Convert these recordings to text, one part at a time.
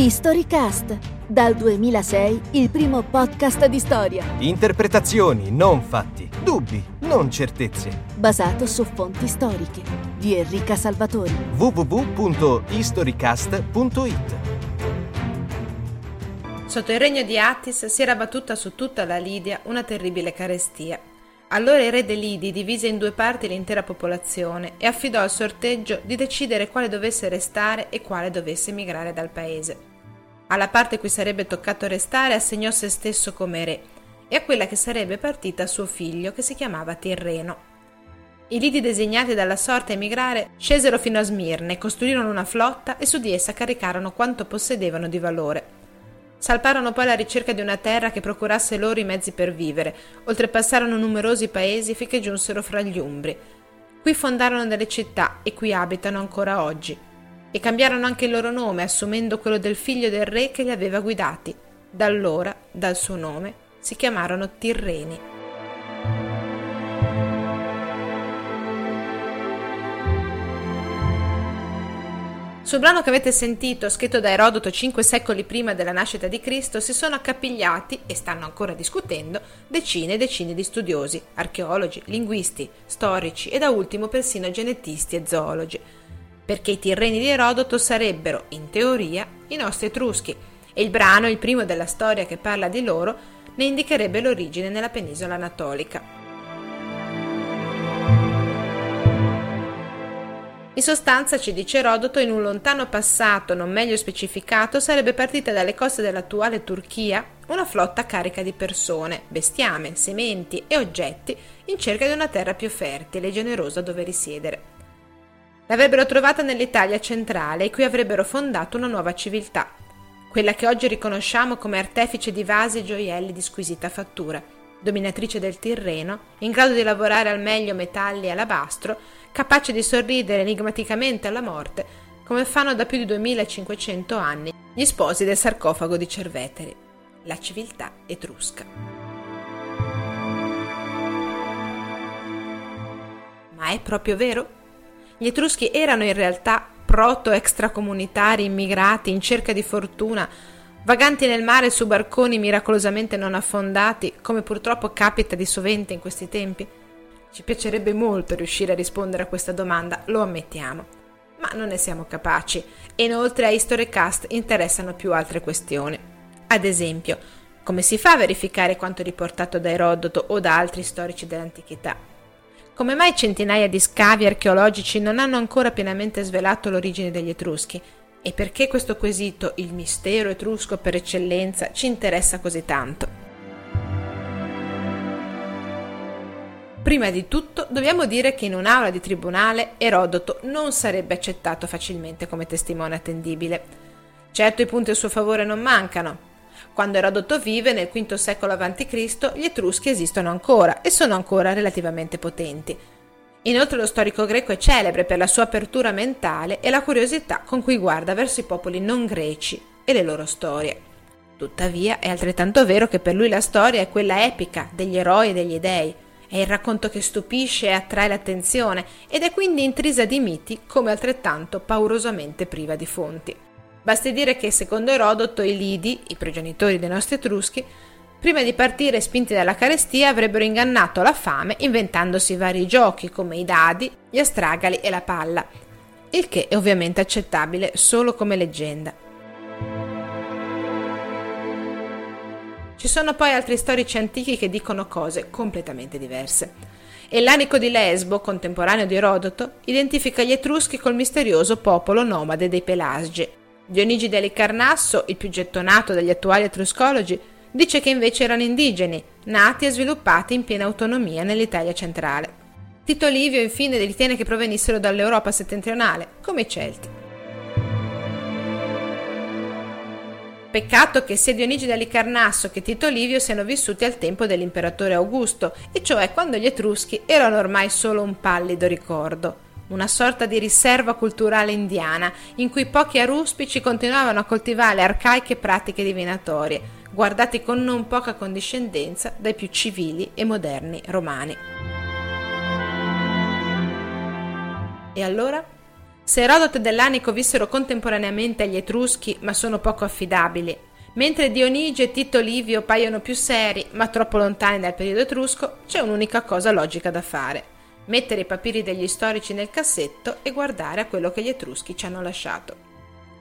Historycast, dal 2006 il primo podcast di storia. Interpretazioni, non fatti. Dubbi, non certezze. Basato su fonti storiche. Di Enrica Salvatori. www.historycast.it Sotto il regno di Attis si era battuta su tutta la Lidia una terribile carestia. Allora il re dei Lidi divise in due parti l'intera popolazione e affidò al sorteggio di decidere quale dovesse restare e quale dovesse emigrare dal paese. Alla parte cui sarebbe toccato restare assegnò se stesso come re e a quella che sarebbe partita suo figlio che si chiamava Tirreno. I lidi designati dalla sorte a emigrare scesero fino a Smirne, costruirono una flotta e su di essa caricarono quanto possedevano di valore Salparono poi alla ricerca di una terra che procurasse loro i mezzi per vivere, oltrepassarono numerosi paesi finché giunsero fra gli Umbri. Qui fondarono delle città e qui abitano ancora oggi. E cambiarono anche il loro nome, assumendo quello del figlio del re che li aveva guidati. Da allora, dal suo nome, si chiamarono Tirreni. Sul brano che avete sentito, scritto da Erodoto cinque secoli prima della nascita di Cristo, si sono accapigliati, e stanno ancora discutendo, decine e decine di studiosi, archeologi, linguisti, storici e da ultimo persino genetisti e zoologi, perché i tirreni di Erodoto sarebbero, in teoria, i nostri etruschi, e il brano, il primo della storia che parla di loro, ne indicherebbe l'origine nella penisola anatolica. In sostanza, ci dice Erodoto, in un lontano passato non meglio specificato sarebbe partita dalle coste dell'attuale Turchia una flotta carica di persone, bestiame, sementi e oggetti in cerca di una terra più fertile e generosa dove risiedere. L'avrebbero trovata nell'Italia centrale e qui avrebbero fondato una nuova civiltà, quella che oggi riconosciamo come artefice di vasi e gioielli di squisita fattura, dominatrice del Tirreno, in grado di lavorare al meglio metalli e alabastro, capace di sorridere enigmaticamente alla morte, come fanno da più di 2500 anni gli sposi del sarcofago di Cerveteri, la civiltà etrusca. Ma è proprio vero? Gli etruschi erano in realtà proto-extracomunitari immigrati in cerca di fortuna, vaganti nel mare su barconi miracolosamente non affondati, come purtroppo capita di sovente in questi tempi? Ci piacerebbe molto riuscire a rispondere a questa domanda, lo ammettiamo, ma non ne siamo capaci e inoltre a Historycast interessano più altre questioni. Ad esempio, come si fa a verificare quanto riportato da Erodoto o da altri storici dell'antichità? Come mai centinaia di scavi archeologici non hanno ancora pienamente svelato l'origine degli Etruschi? E perché questo quesito, il mistero etrusco per eccellenza, ci interessa così tanto? Prima di tutto dobbiamo dire che in un'aula di tribunale Erodoto non sarebbe accettato facilmente come testimone attendibile. Certo i punti a suo favore non mancano. Quando Erodoto vive nel V secolo a.C. gli Etruschi esistono ancora e sono ancora relativamente potenti. Inoltre lo storico greco è celebre per la sua apertura mentale e la curiosità con cui guarda verso i popoli non greci e le loro storie. Tuttavia è altrettanto vero che per lui la storia è quella epica degli eroi e degli dei, è il racconto che stupisce e attrae l'attenzione ed è quindi intrisa di miti come altrettanto paurosamente priva di fonti. Basti dire che secondo Erodoto i Lidi, i progenitori dei nostri Etruschi, prima di partire spinti dalla carestia avrebbero ingannato la fame inventandosi vari giochi come i dadi, gli astragali e la palla, il che è ovviamente accettabile solo come leggenda. Ci sono poi altri storici antichi che dicono cose completamente diverse. E l'anico di Lesbo, contemporaneo di Erodoto, identifica gli Etruschi col misterioso popolo nomade dei Pelasgi. Dionigi dell'Icarnasso, il più gettonato degli attuali etruscologi, dice che invece erano indigeni, nati e sviluppati in piena autonomia nell'Italia centrale. Tito Livio infine ritiene che provenissero dall'Europa settentrionale, come i Celti. Peccato che sia Dionigi Licarnasso che Tito Livio siano vissuti al tempo dell'imperatore Augusto, e cioè quando gli Etruschi erano ormai solo un pallido ricordo una sorta di riserva culturale indiana in cui pochi aruspici continuavano a coltivare arcaiche pratiche divinatorie, guardati con non poca condiscendenza dai più civili e moderni romani. E allora? Se Erodoto e Dell'Anico vissero contemporaneamente agli Etruschi, ma sono poco affidabili, mentre Dionigi e Tito Livio paiono più seri, ma troppo lontani dal periodo etrusco, c'è un'unica cosa logica da fare: mettere i papiri degli storici nel cassetto e guardare a quello che gli Etruschi ci hanno lasciato.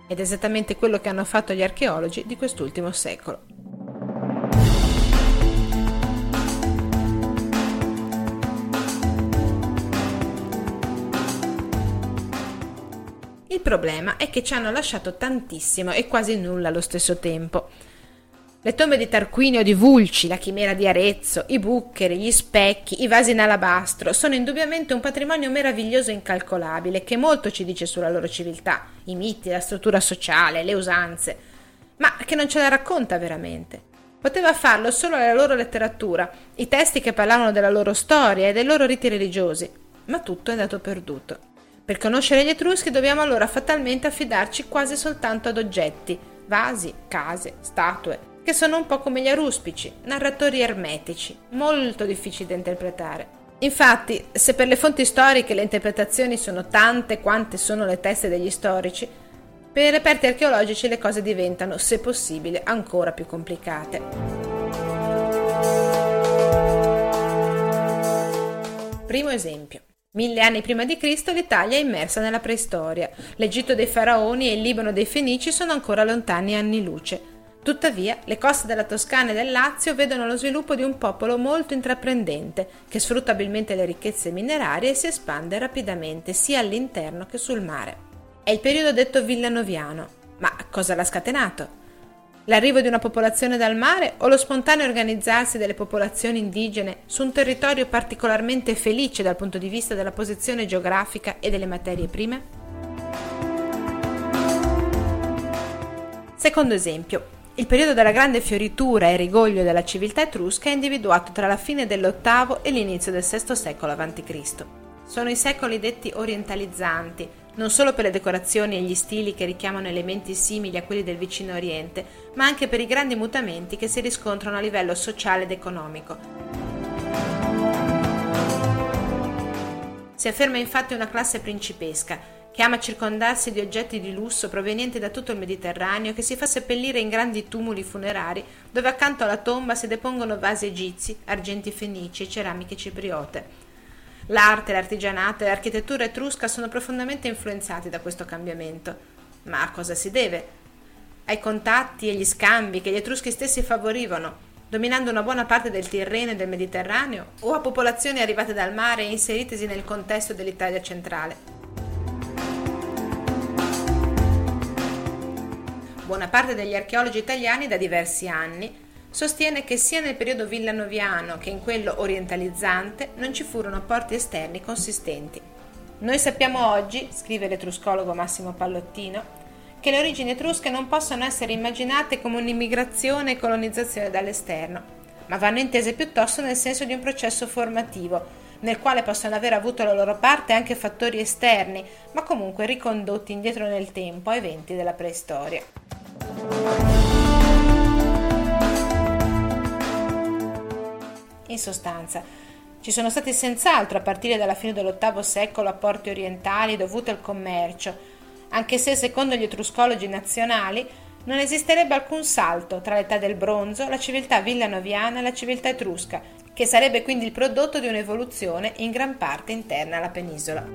Ed è esattamente quello che hanno fatto gli archeologi di quest'ultimo secolo. Il problema è che ci hanno lasciato tantissimo e quasi nulla allo stesso tempo. Le tombe di Tarquinio di Vulci, la chimera di Arezzo, i buccheri, gli specchi, i vasi in alabastro sono indubbiamente un patrimonio meraviglioso e incalcolabile che molto ci dice sulla loro civiltà, i miti, la struttura sociale, le usanze, ma che non ce la racconta veramente. Poteva farlo solo la loro letteratura, i testi che parlavano della loro storia e dei loro riti religiosi, ma tutto è andato perduto. Per conoscere gli Etruschi dobbiamo allora fatalmente affidarci quasi soltanto ad oggetti, vasi, case, statue, che sono un po' come gli aruspici, narratori ermetici, molto difficili da interpretare. Infatti, se per le fonti storiche le interpretazioni sono tante quante sono le teste degli storici, per i reperti archeologici le cose diventano, se possibile, ancora più complicate. Primo esempio. Mille anni prima di Cristo l'Italia è immersa nella preistoria. L'Egitto dei faraoni e il Libano dei Fenici sono ancora lontani anni luce. Tuttavia, le coste della Toscana e del Lazio vedono lo sviluppo di un popolo molto intraprendente, che sfrutta abilmente le ricchezze minerarie e si espande rapidamente sia all'interno che sul mare. È il periodo detto villanoviano. Ma cosa l'ha scatenato? L'arrivo di una popolazione dal mare o lo spontaneo organizzarsi delle popolazioni indigene su un territorio particolarmente felice dal punto di vista della posizione geografica e delle materie prime? Secondo esempio, il periodo della grande fioritura e rigoglio della civiltà etrusca è individuato tra la fine dell'VIII e l'inizio del VI secolo a.C. Sono i secoli detti orientalizzanti, non solo per le decorazioni e gli stili che richiamano elementi simili a quelli del vicino Oriente, ma anche per i grandi mutamenti che si riscontrano a livello sociale ed economico. Si afferma infatti una classe principesca, che ama circondarsi di oggetti di lusso provenienti da tutto il Mediterraneo che si fa seppellire in grandi tumuli funerari dove accanto alla tomba si depongono vasi egizi, argenti fenici e ceramiche cipriote. L'arte, l'artigianato e l'architettura etrusca sono profondamente influenzati da questo cambiamento. Ma a cosa si deve? Ai contatti e gli scambi che gli etruschi stessi favorivano, dominando una buona parte del Tirreno e del Mediterraneo, o a popolazioni arrivate dal mare e inseritesi nel contesto dell'Italia centrale. Buona parte degli archeologi italiani da diversi anni sostiene che sia nel periodo villanoviano che in quello orientalizzante non ci furono apporti esterni consistenti. Noi sappiamo oggi, scrive l'etruscologo Massimo Pallottino, che le origini etrusche non possono essere immaginate come un'immigrazione e colonizzazione dall'esterno, ma vanno intese piuttosto nel senso di un processo formativo, nel quale possono aver avuto la loro parte anche fattori esterni, ma comunque ricondotti indietro nel tempo a eventi della preistoria. In sostanza, ci sono stati senz'altro a partire dalla fine dell'VIII secolo apporti orientali dovuti al commercio, anche se secondo gli etruscologi nazionali non esisterebbe alcun salto tra l'età del bronzo, la civiltà villanoviana e la civiltà etrusca, che sarebbe quindi il prodotto di un'evoluzione in gran parte interna alla penisola.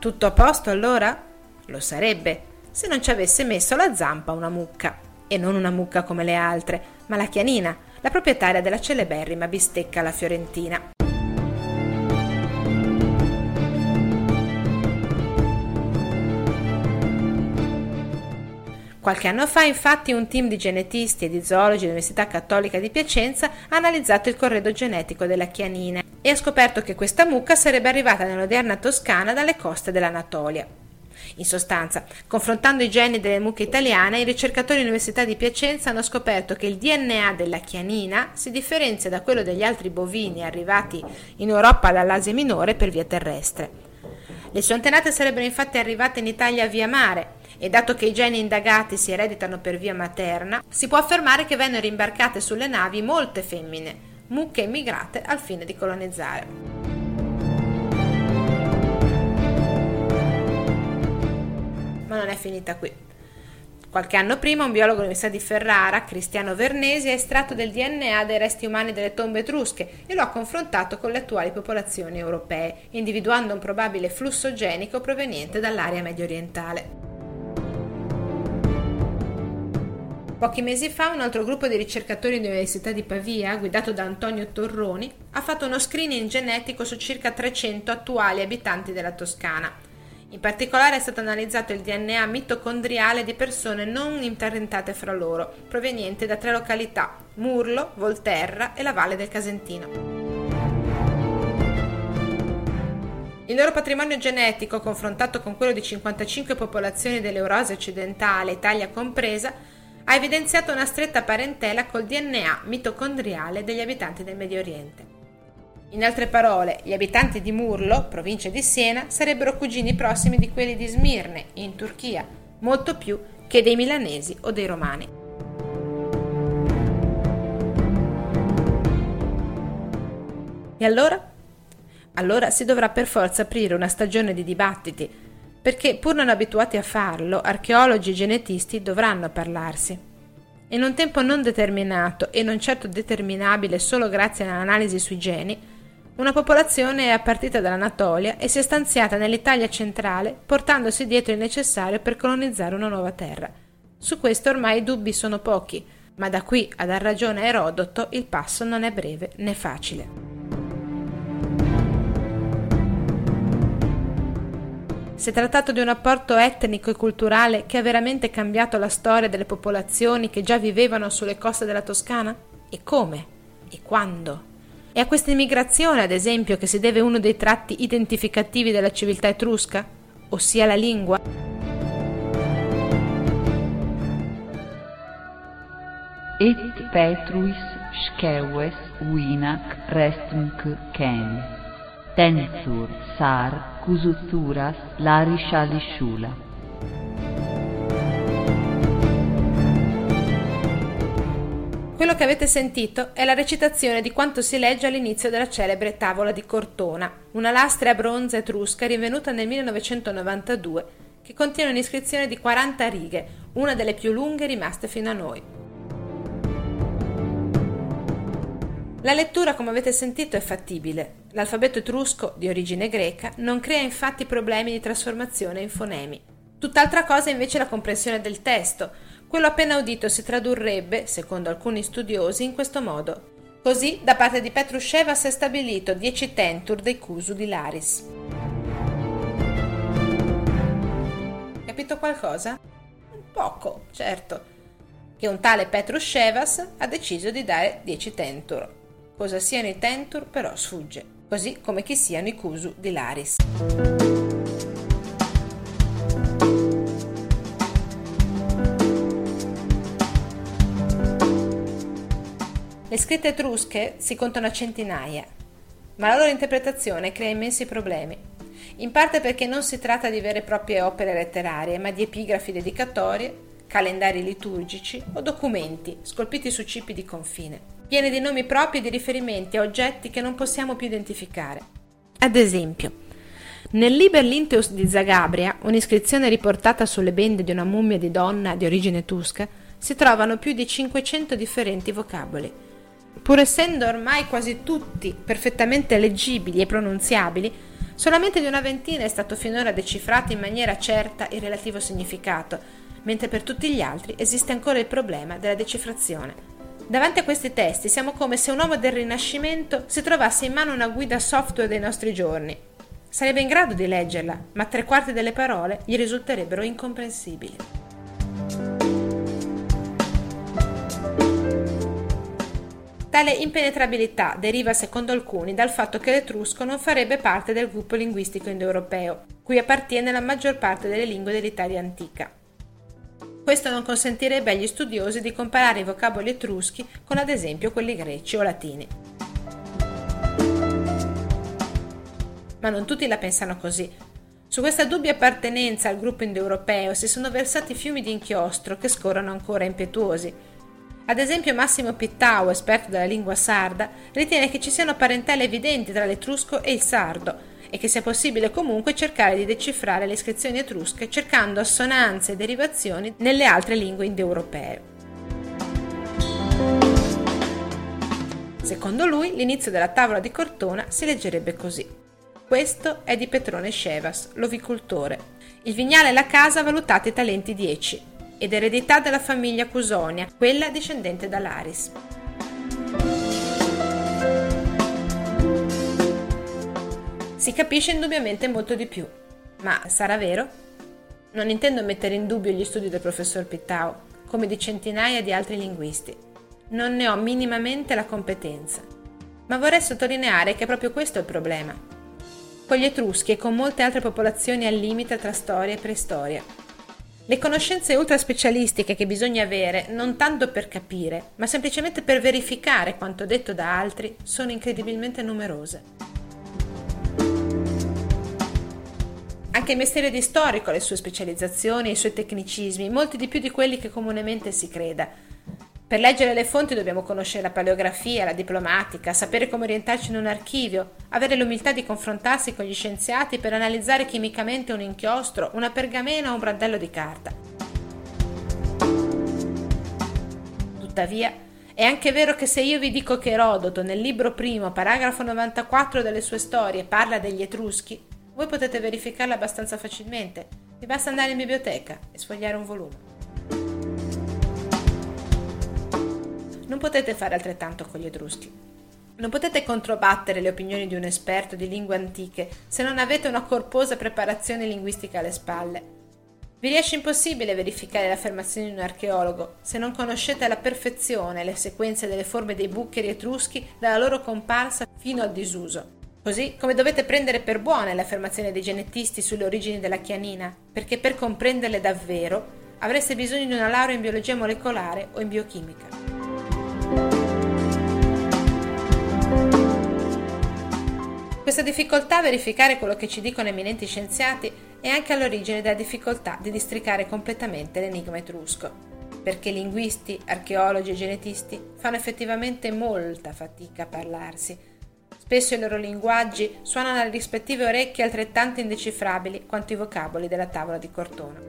Tutto a posto allora? Lo sarebbe, se non ci avesse messo la zampa una mucca e non una mucca come le altre, ma la chianina, la proprietaria della celeberrima bistecca alla fiorentina. Qualche anno fa, infatti, un team di genetisti e di zoologi dell'Università Cattolica di Piacenza ha analizzato il corredo genetico della chianina e ha scoperto che questa mucca sarebbe arrivata nell'odierna Toscana dalle coste dell'Anatolia. In sostanza, confrontando i geni delle mucche italiane, i ricercatori dell'Università di Piacenza hanno scoperto che il DNA della chianina si differenzia da quello degli altri bovini arrivati in Europa dall'Asia minore per via terrestre. Le sue antenate sarebbero infatti arrivate in Italia via mare e dato che i geni indagati si ereditano per via materna, si può affermare che vennero imbarcate sulle navi molte femmine, mucche immigrate al fine di colonizzare. Ma non è finita qui. Qualche anno prima un biologo dell'Università di Ferrara, Cristiano Vernesi, ha estratto del DNA dei resti umani delle tombe etrusche e lo ha confrontato con le attuali popolazioni europee, individuando un probabile flusso genico proveniente dall'area medio orientale. Pochi mesi fa un altro gruppo di ricercatori dell'Università di Pavia, guidato da Antonio Torroni, ha fatto uno screening genetico su circa 300 attuali abitanti della Toscana in particolare è stato analizzato il DNA mitocondriale di persone non imparentate fra loro, provenienti da tre località, Murlo, Volterra e la Valle del Casentino. Il loro patrimonio genetico, confrontato con quello di 55 popolazioni dell'Eurasia occidentale, Italia compresa, ha evidenziato una stretta parentela col DNA mitocondriale degli abitanti del Medio Oriente. In altre parole, gli abitanti di Murlo, provincia di Siena, sarebbero cugini prossimi di quelli di Smirne, in Turchia, molto più che dei milanesi o dei romani. E allora? Allora si dovrà per forza aprire una stagione di dibattiti, perché pur non abituati a farlo, archeologi e genetisti dovranno parlarsi. In un tempo non determinato e non certo determinabile solo grazie all'analisi sui geni, una popolazione è partita dall'Anatolia e si è stanziata nell'Italia centrale, portandosi dietro il necessario per colonizzare una nuova terra. Su questo ormai i dubbi sono pochi, ma da qui a dar ragione a Erodoto il passo non è breve né facile. Si è trattato di un apporto etnico e culturale che ha veramente cambiato la storia delle popolazioni che già vivevano sulle coste della Toscana? E come? E quando? È a questa immigrazione, ad esempio, che si deve uno dei tratti identificativi della civiltà etrusca, ossia la lingua. Et Petruis Schewes Winac Restmk Ken. Tensur Sar Cusuturas Larishalisciula. Quello che avete sentito è la recitazione di quanto si legge all'inizio della celebre Tavola di Cortona, una lastra a bronzo etrusca rinvenuta nel 1992 che contiene un'iscrizione di 40 righe, una delle più lunghe rimaste fino a noi. La lettura, come avete sentito, è fattibile. L'alfabeto etrusco, di origine greca, non crea infatti problemi di trasformazione in fonemi. Tutt'altra cosa invece la comprensione del testo, quello appena udito si tradurrebbe, secondo alcuni studiosi, in questo modo. Così, da parte di Petrusheva si è stabilito 10 tentur dei Cusu di Laris. Capito qualcosa? Poco, certo. Che un tale Petrushevas ha deciso di dare 10 tentur. Cosa siano i tentur però sfugge, così come chi siano i Cusu di Laris. Le scritte etrusche si contano a centinaia, ma la loro interpretazione crea immensi problemi, in parte perché non si tratta di vere e proprie opere letterarie, ma di epigrafi dedicatorie, calendari liturgici o documenti scolpiti su cipi di confine, pieni di nomi propri e di riferimenti a oggetti che non possiamo più identificare. Ad esempio, nel Liber Linteus di Zagabria, un'iscrizione riportata sulle bende di una mummia di donna di origine etrusca, si trovano più di 500 differenti vocaboli, Pur essendo ormai quasi tutti perfettamente leggibili e pronunziabili, solamente di una ventina è stato finora decifrato in maniera certa il relativo significato, mentre per tutti gli altri esiste ancora il problema della decifrazione. Davanti a questi testi siamo come se un uomo del Rinascimento si trovasse in mano una guida software dei nostri giorni. Sarebbe in grado di leggerla, ma tre quarti delle parole gli risulterebbero incomprensibili. Tale impenetrabilità deriva, secondo alcuni, dal fatto che l'etrusco non farebbe parte del gruppo linguistico indoeuropeo, cui appartiene la maggior parte delle lingue dell'Italia antica. Questo non consentirebbe agli studiosi di comparare i vocaboli etruschi con ad esempio quelli greci o latini. Ma non tutti la pensano così. Su questa dubbia appartenenza al gruppo indoeuropeo si sono versati fiumi di inchiostro che scorrono ancora impetuosi ad esempio Massimo Pittau, esperto della lingua sarda, ritiene che ci siano parentele evidenti tra l'etrusco e il sardo e che sia possibile comunque cercare di decifrare le iscrizioni etrusche cercando assonanze e derivazioni nelle altre lingue indoeuropee. Secondo lui, l'inizio della tavola di Cortona si leggerebbe così. Questo è di Petrone Scevas, l'ovicultore. Il vignale e la casa valutati talenti 10 ed eredità della famiglia Cusonia, quella discendente da Laris. Si capisce indubbiamente molto di più, ma sarà vero? Non intendo mettere in dubbio gli studi del professor Pittau, come di centinaia di altri linguisti. Non ne ho minimamente la competenza. Ma vorrei sottolineare che è proprio questo il problema. Con gli Etruschi e con molte altre popolazioni al limite tra storia e preistoria, le conoscenze ultra specialistiche che bisogna avere, non tanto per capire, ma semplicemente per verificare quanto detto da altri, sono incredibilmente numerose. Anche il mestiere di storico ha le sue specializzazioni e i suoi tecnicismi, molti di più di quelli che comunemente si creda. Per leggere le fonti dobbiamo conoscere la paleografia, la diplomatica, sapere come orientarci in un archivio, avere l'umiltà di confrontarsi con gli scienziati per analizzare chimicamente un inchiostro, una pergamena o un brandello di carta. Tuttavia, è anche vero che se io vi dico che Erodoto nel libro primo, paragrafo 94 delle sue storie, parla degli Etruschi, voi potete verificarla abbastanza facilmente. Vi basta andare in biblioteca e sfogliare un volume. Non potete fare altrettanto con gli Etruschi. Non potete controbattere le opinioni di un esperto di lingue antiche se non avete una corposa preparazione linguistica alle spalle. Vi riesce impossibile verificare le affermazioni di un archeologo se non conoscete alla perfezione le sequenze delle forme dei bucheri etruschi dalla loro comparsa fino al disuso. Così come dovete prendere per buone le affermazioni dei genetisti sulle origini della chianina, perché per comprenderle davvero avreste bisogno di una laurea in biologia molecolare o in biochimica. Questa difficoltà a verificare quello che ci dicono eminenti scienziati è anche all'origine della difficoltà di districare completamente l'enigma etrusco, perché linguisti, archeologi e genetisti fanno effettivamente molta fatica a parlarsi. Spesso i loro linguaggi suonano alle rispettive orecchie altrettanto indecifrabili quanto i vocaboli della tavola di Cortona.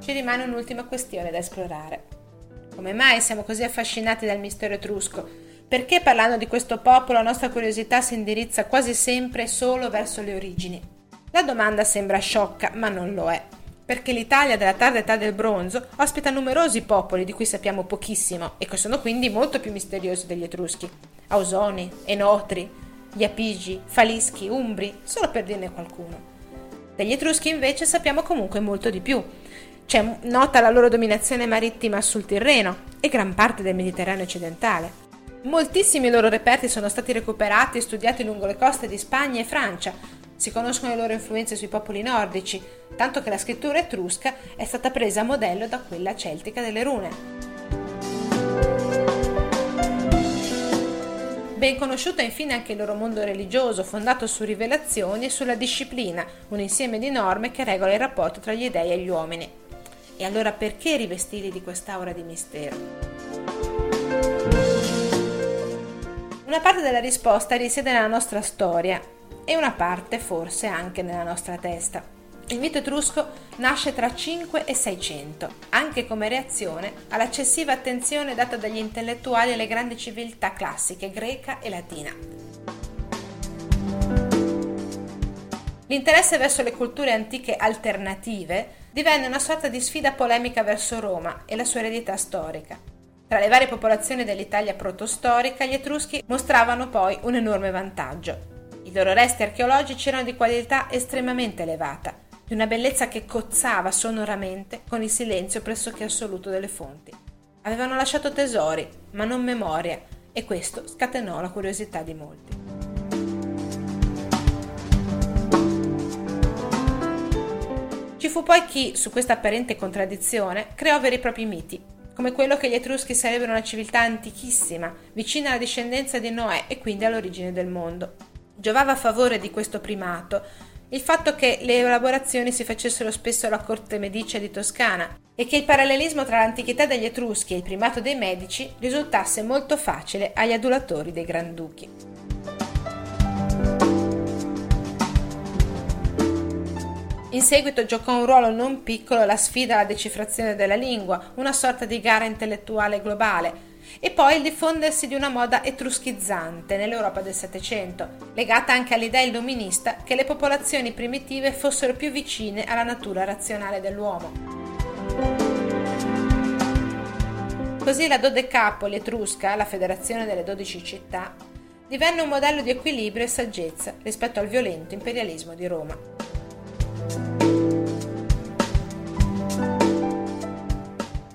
Ci rimane un'ultima questione da esplorare. Come mai siamo così affascinati dal mistero etrusco? Perché parlando di questo popolo la nostra curiosità si indirizza quasi sempre solo verso le origini? La domanda sembra sciocca, ma non lo è. Perché l'Italia della tarda età del bronzo ospita numerosi popoli di cui sappiamo pochissimo e che sono quindi molto più misteriosi degli Etruschi. Ausoni, Enotri, gli Apigi, Falischi, Umbri, solo per dirne qualcuno. Degli Etruschi invece sappiamo comunque molto di più c'è nota la loro dominazione marittima sul Tirreno e gran parte del Mediterraneo occidentale. Moltissimi loro reperti sono stati recuperati e studiati lungo le coste di Spagna e Francia. Si conoscono le loro influenze sui popoli nordici, tanto che la scrittura etrusca è stata presa a modello da quella celtica delle rune. Ben conosciuto è infine anche il loro mondo religioso, fondato su rivelazioni e sulla disciplina, un insieme di norme che regola il rapporto tra gli dei e gli uomini. E allora perché rivestirli di quest'aura di mistero? Una parte della risposta risiede nella nostra storia e una parte forse anche nella nostra testa. Il mito etrusco nasce tra 5 e 600, anche come reazione all'eccessiva attenzione data dagli intellettuali alle grandi civiltà classiche greca e latina. L'interesse verso le culture antiche alternative divenne una sorta di sfida polemica verso Roma e la sua eredità storica. Tra le varie popolazioni dell'Italia protostorica, gli Etruschi mostravano poi un enorme vantaggio. I loro resti archeologici erano di qualità estremamente elevata, di una bellezza che cozzava sonoramente con il silenzio pressoché assoluto delle fonti. Avevano lasciato tesori, ma non memoria, e questo scatenò la curiosità di molti. Ci fu poi chi, su questa apparente contraddizione, creò veri e propri miti, come quello che gli Etruschi sarebbero una civiltà antichissima, vicina alla discendenza di Noè e quindi all'origine del mondo. Giovava a favore di questo primato il fatto che le elaborazioni si facessero spesso alla corte medicea di Toscana e che il parallelismo tra l'antichità degli Etruschi e il primato dei Medici risultasse molto facile agli adulatori dei Granduchi. In seguito giocò un ruolo non piccolo la sfida alla decifrazione della lingua, una sorta di gara intellettuale globale, e poi il diffondersi di una moda etruschizzante nell'Europa del Settecento, legata anche all'idea illuminista che le popolazioni primitive fossero più vicine alla natura razionale dell'uomo. Così la Dodecapoli etrusca, la federazione delle dodici città, divenne un modello di equilibrio e saggezza rispetto al violento imperialismo di Roma.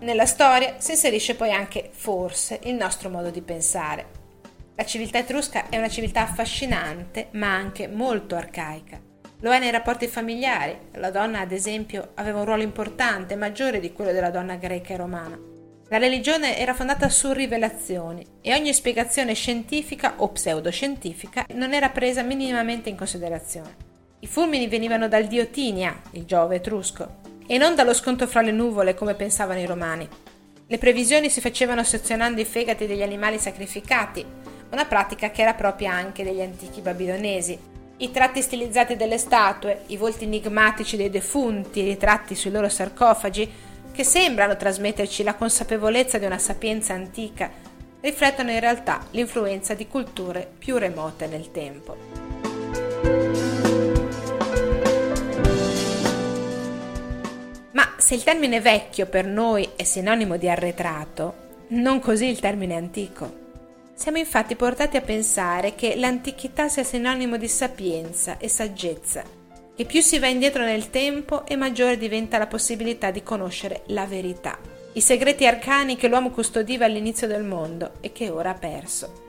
Nella storia si inserisce poi anche, forse, il nostro modo di pensare. La civiltà etrusca è una civiltà affascinante, ma anche molto arcaica. Lo è nei rapporti familiari. La donna, ad esempio, aveva un ruolo importante, maggiore di quello della donna greca e romana. La religione era fondata su rivelazioni e ogni spiegazione scientifica o pseudoscientifica non era presa minimamente in considerazione. I fulmini venivano dal dio Tinia, il Giove etrusco, e non dallo sconto fra le nuvole come pensavano i romani. Le previsioni si facevano sezionando i fegati degli animali sacrificati, una pratica che era propria anche degli antichi babilonesi. I tratti stilizzati delle statue, i volti enigmatici dei defunti, i ritratti sui loro sarcofagi, che sembrano trasmetterci la consapevolezza di una sapienza antica, riflettono in realtà l'influenza di culture più remote nel tempo. Se il termine vecchio per noi è sinonimo di arretrato, non così il termine antico. Siamo infatti portati a pensare che l'antichità sia sinonimo di sapienza e saggezza, che più si va indietro nel tempo e maggiore diventa la possibilità di conoscere la verità, i segreti arcani che l'uomo custodiva all'inizio del mondo e che ora ha perso.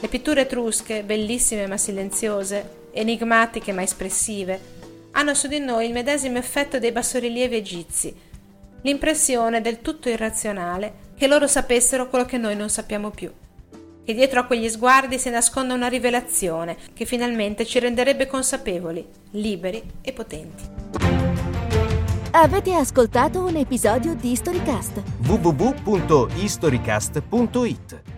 Le pitture etrusche, bellissime ma silenziose, enigmatiche ma espressive, hanno su di noi il medesimo effetto dei bassorilievi egizi, l'impressione del tutto irrazionale che loro sapessero quello che noi non sappiamo più, che dietro a quegli sguardi si nasconda una rivelazione che finalmente ci renderebbe consapevoli, liberi e potenti. Avete ascoltato un episodio di Storycast? www.historycast.it